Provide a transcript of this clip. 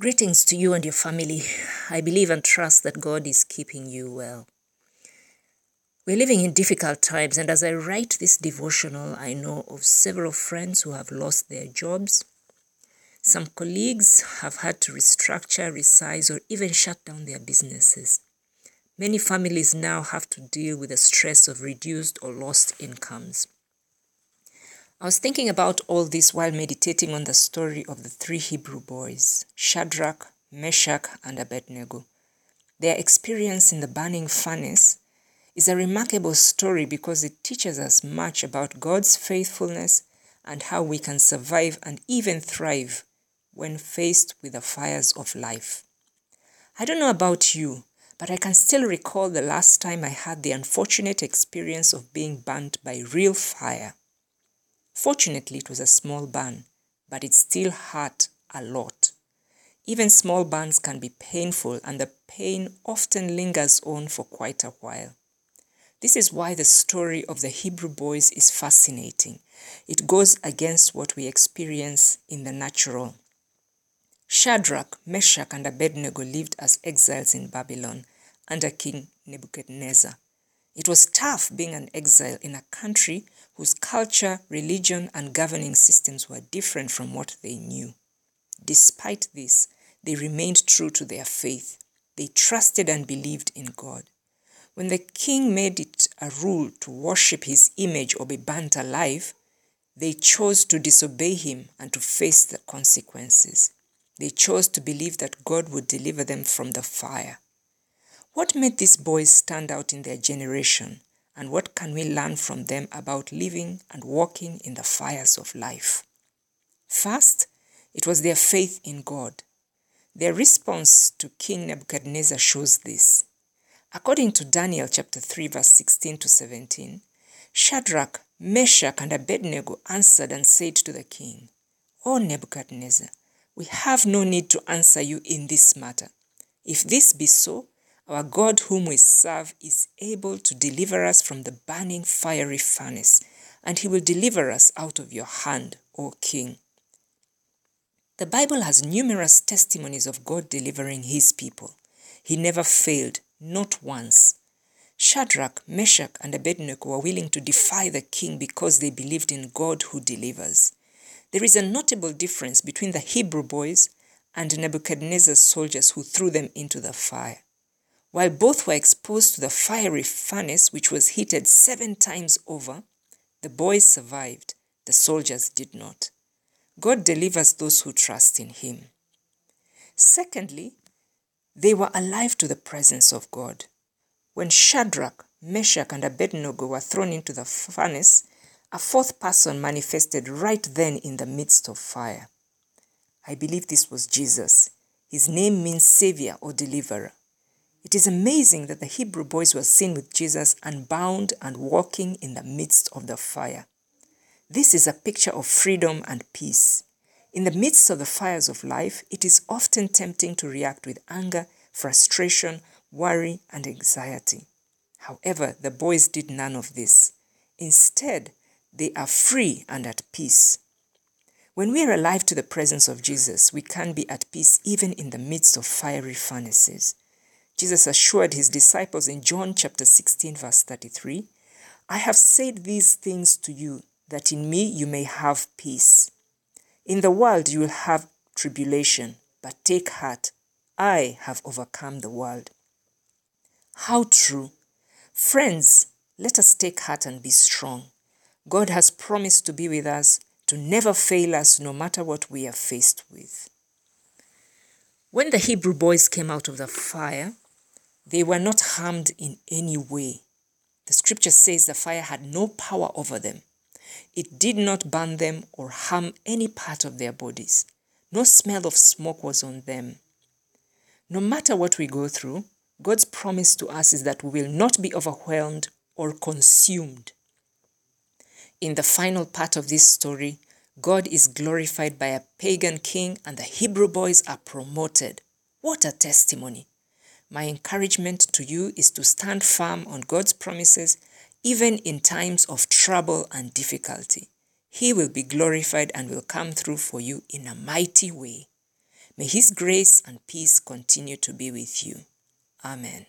Greetings to you and your family. I believe and trust that God is keeping you well. We're living in difficult times, and as I write this devotional, I know of several friends who have lost their jobs. Some colleagues have had to restructure, resize, or even shut down their businesses. Many families now have to deal with the stress of reduced or lost incomes. I was thinking about all this while meditating on the story of the three Hebrew boys Shadrach, Meshach, and Abednego. Their experience in the burning furnace is a remarkable story because it teaches us much about God's faithfulness and how we can survive and even thrive when faced with the fires of life. I don't know about you, but I can still recall the last time I had the unfortunate experience of being burnt by real fire. Fortunately, it was a small burn, but it still hurt a lot. Even small burns can be painful, and the pain often lingers on for quite a while. This is why the story of the Hebrew boys is fascinating. It goes against what we experience in the natural. Shadrach, Meshach, and Abednego lived as exiles in Babylon under King Nebuchadnezzar. It was tough being an exile in a country whose culture, religion, and governing systems were different from what they knew. Despite this, they remained true to their faith. They trusted and believed in God. When the king made it a rule to worship his image or be burnt alive, they chose to disobey him and to face the consequences. They chose to believe that God would deliver them from the fire. What made these boys stand out in their generation, and what can we learn from them about living and walking in the fires of life? First, it was their faith in God. Their response to King Nebuchadnezzar shows this. According to Daniel chapter 3 verse 16 to 17, Shadrach, Meshach and Abednego answered and said to the king, O Nebuchadnezzar, we have no need to answer you in this matter. If this be so, our God, whom we serve, is able to deliver us from the burning fiery furnace, and he will deliver us out of your hand, O King. The Bible has numerous testimonies of God delivering his people. He never failed, not once. Shadrach, Meshach, and Abednego were willing to defy the king because they believed in God who delivers. There is a notable difference between the Hebrew boys and Nebuchadnezzar's soldiers who threw them into the fire. While both were exposed to the fiery furnace, which was heated seven times over, the boys survived, the soldiers did not. God delivers those who trust in Him. Secondly, they were alive to the presence of God. When Shadrach, Meshach, and Abednego were thrown into the furnace, a fourth person manifested right then in the midst of fire. I believe this was Jesus. His name means Savior or Deliverer. It is amazing that the Hebrew boys were seen with Jesus unbound and walking in the midst of the fire. This is a picture of freedom and peace. In the midst of the fires of life, it is often tempting to react with anger, frustration, worry, and anxiety. However, the boys did none of this. Instead, they are free and at peace. When we are alive to the presence of Jesus, we can be at peace even in the midst of fiery furnaces. Jesus assured his disciples in John chapter 16, verse 33 I have said these things to you, that in me you may have peace. In the world you will have tribulation, but take heart, I have overcome the world. How true! Friends, let us take heart and be strong. God has promised to be with us, to never fail us no matter what we are faced with. When the Hebrew boys came out of the fire, they were not harmed in any way. The scripture says the fire had no power over them. It did not burn them or harm any part of their bodies. No smell of smoke was on them. No matter what we go through, God's promise to us is that we will not be overwhelmed or consumed. In the final part of this story, God is glorified by a pagan king and the Hebrew boys are promoted. What a testimony! My encouragement to you is to stand firm on God's promises even in times of trouble and difficulty. He will be glorified and will come through for you in a mighty way. May His grace and peace continue to be with you. Amen.